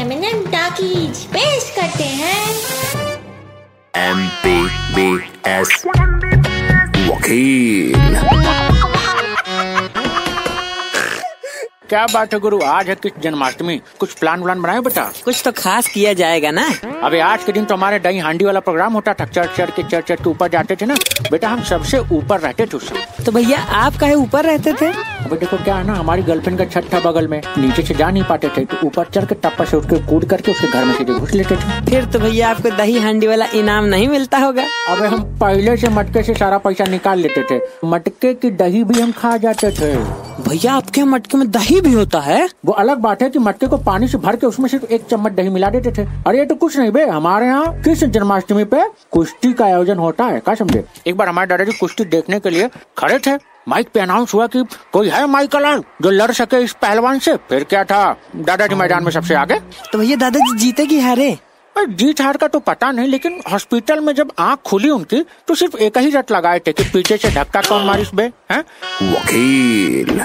M talkies पेश करते हैं। एम पी बी एस वकील। क्या बात है गुरु? आज है किस जन्माष्टमी। कुछ प्लान व्लान बनाए बेटा? कुछ तो खास किया जाएगा ना। अबे आज के दिन तो हमारे दही हांडी वाला प्रोग्राम होता था। चढ़ चढ़ के चढ़ चढ़ के ऊपर जाते थे ना। बेटा हम सबसे ऊपर रहते थे उससे तो भैया आप कहे ऊपर रहते थे? अबे देखो क्या है ना हमारी गर्लफ्रेंड का छत था बगल में। नीचे से जा नहीं पाते थे तो ऊपर चढ़ के टप्पा से उठ के कूद करके उसके घर में सीधे घुस लेते थे। फिर तो भैया आपको दही हांडी वाला इनाम नहीं मिलता होगा। अबे हम पहले से मटके से सारा पैसा निकाल लेते थे। मटके की दही भी हम खा जाते थे। भैया आपके मटके में दही भी होता है? वो अलग बात है कि मटके को पानी से भर के उसमें सिर्फ़ एक चम्मच दही मिला देते थे। अरे ये तो कुछ नहीं बे हमारे यहाँ कृष्ण जन्माष्टमी पे कुश्ती का आयोजन होता है क्या समझे? एक बार हमारे दादाजी कुश्ती देखने के लिए खड़े थे। माइक पे अनाउंस हुआ कि कोई है माइकल जो लड़ सके इस पहलवान से? फिर क्या था? दादाजी मैदान में सबसे आगे। तो भैया दादाजी जीते की हारे जीत हार का तो पता नहीं लेकिन हॉस्पिटल में जब आँख खुली उनकी तो सिर्फ़ एक ही रट लगाए थे कि पीछे से धक्का कौन मारिस बे हैं? वकील।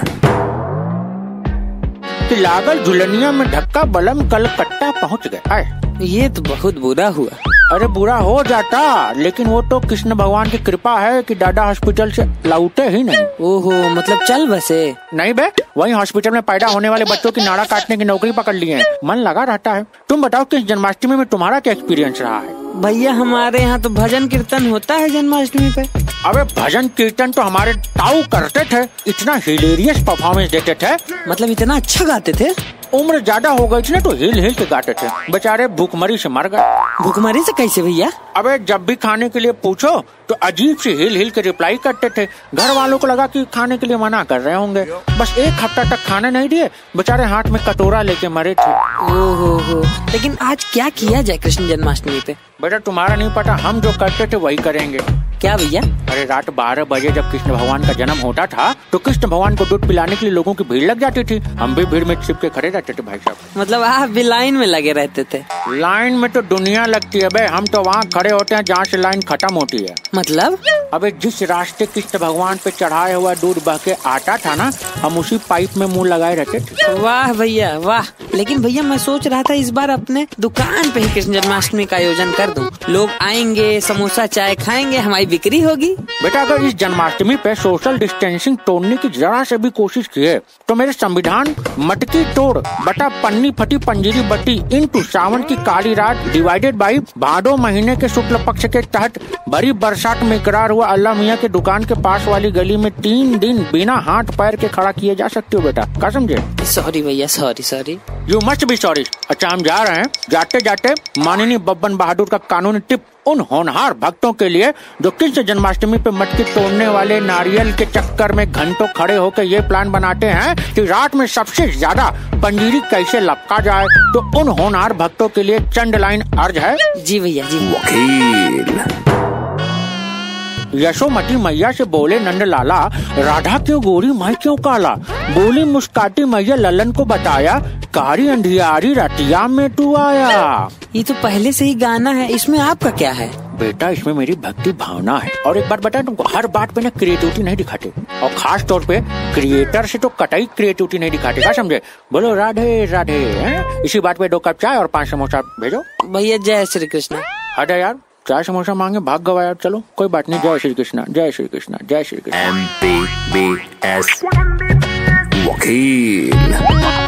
कि लागल झुलनिया में धक्का बलम कलकत्ता पहुँच गए। ये तो बहुत बुरा हुआ। अरे बुरा हो जाता लेकिन वो तो कृष्ण भगवान की कृपा है कि दादा हॉस्पिटल से लौटे ही नहीं। ओहो मतलब चल बसे नहीं बे वही हॉस्पिटल में पैदा होने वाले बच्चों की नाड़ा काटने की नौकरी पकड़ ली है। मन लगा रहता है। तुम बताओ किस जन्माष्टमी में तुम्हारा क्या एक्सपीरियंस रहा है? भैया हमारे यहाँ तो भजन कीर्तन होता है जन्माष्टमी पे। अबे भजन कीर्तन तो हमारे ताऊ करते थे। इतना हिलेरियस परफॉर्मेंस देते थे। मतलब इतना अच्छा गाते थे? उम्र ज़्यादा हो गई थी ना तो हिल हिल के गाते थे। बेचारे भूखमरी से मर गए। भूखमरी से कैसे भैया? अबे जब भी खाने के लिए पूछो तो अजीब से हिल हिल के रिप्लाई करते थे। घर वालों को लगा कि खाने के लिए मना कर रहे होंगे। बस एक हफ़्ता तक खाने नहीं दिए बेचारे हाथ में कटोरा लेके मरे थे। ओहो हो। लेकिन आज क्या किया जाए कृष्ण जन्माष्टमी पे? बेटा तुम्हारा नहीं पता हम जो करते थे वही करेंगे। क्या भैया? अरे रात बारह बजे जब कृष्ण भगवान का जन्म होता था तो कृष्ण भगवान को दूध पिलाने के लिए लोगों की भीड़ लग जाती थी। हम भी भीड़ में छिप के खड़े रहते थे भाई साहब। मतलब आप भी लाइन में लगे रहते थे? लाइन में तो दुनिया लगती है बे। हम तो वहाँ खड़े होते हैं जहाँ से लाइन खत्म होती है। मतलब? अबे जिस रास्ते कृष्ण भगवान पे चढ़ाया हुआ दूध बह के आता था ना हम उसी पाइप में मुँह लगाए रहते थे। वाह भैया वाह। लेकिन भैया मैं सोच रहा था इस बार अपने दुकान पे ही कृष्ण जन्माष्टमी का आयोजन कर दूँ। लोग आएँगे समोसा चाय खाएँगे हमारी बिक्री होगी। बेटा अगर इस जन्माष्टमी पे सोशल डिस्टेंसिंग तोड़ने की जरा से भी कोशिश की है तो मेरे संविधान मटकी तोड़ बटा पन्नी फटी पंजीरी बटी इंटू सावन की काली रात डिवाइडेड बाई भादो महीने के शुक्ल पक्ष के तहत बड़ी बरसात में करार हुआ अल्लाह मियाँ की दुकान के पास वाली गली में तीन दिन बिना हाथ पैर के खड़ा किए जा सकते हो बेटा। क्या समझे सॉरी भैया sorry sorry you must be sorry अच्छा हम जा रहे हैं। जाते जाते माननीय बब्बन बहादुर का कानूनी टिप उन होनहार भक्तों के लिए जो कृष्ण जन्माष्टमी पे मटकी तोड़ने वाले नारियल के चक्कर में घंटों खड़े होकर ये प्लान बनाते हैं कि रात में सबसे ज़्यादा पंजीरी कैसे लपका जाए। तो उन होनहार भक्तों के लिए चंड लाइन अर्ज़ है। जी भैया जी। वकील। यशोमती मैया से बोले नंद लाला राधा क्यों गोरी मैं क्यों काला? बोली मुस्काटी मैया ललन को बताया कारी अंधियारी रतिया में तू आया। ये तो पहले से ही गाना है इसमें आपका क्या है? बेटा इसमें मेरी भक्ति भावना है। और एक बात बता तुमको हर बात पे ना क्रिएटिविटी नहीं दिखाते। और खास तौर पे क्रिएटर से तो कटाई क्रिएटिविटी नहीं दिखाते क्या समझे? बोलो राधे राधे हैं? इसी बात पे दो कप चाय और पाँच समोसा भेजो। भैया जय श्री कृष्ण। हटे यार। चाय समोसा मांगे भाग गवाया चलो कोई बात नहीं जय श्री कृष्णा जय श्री कृष्णा जय Shri Krishna M P B S वकील।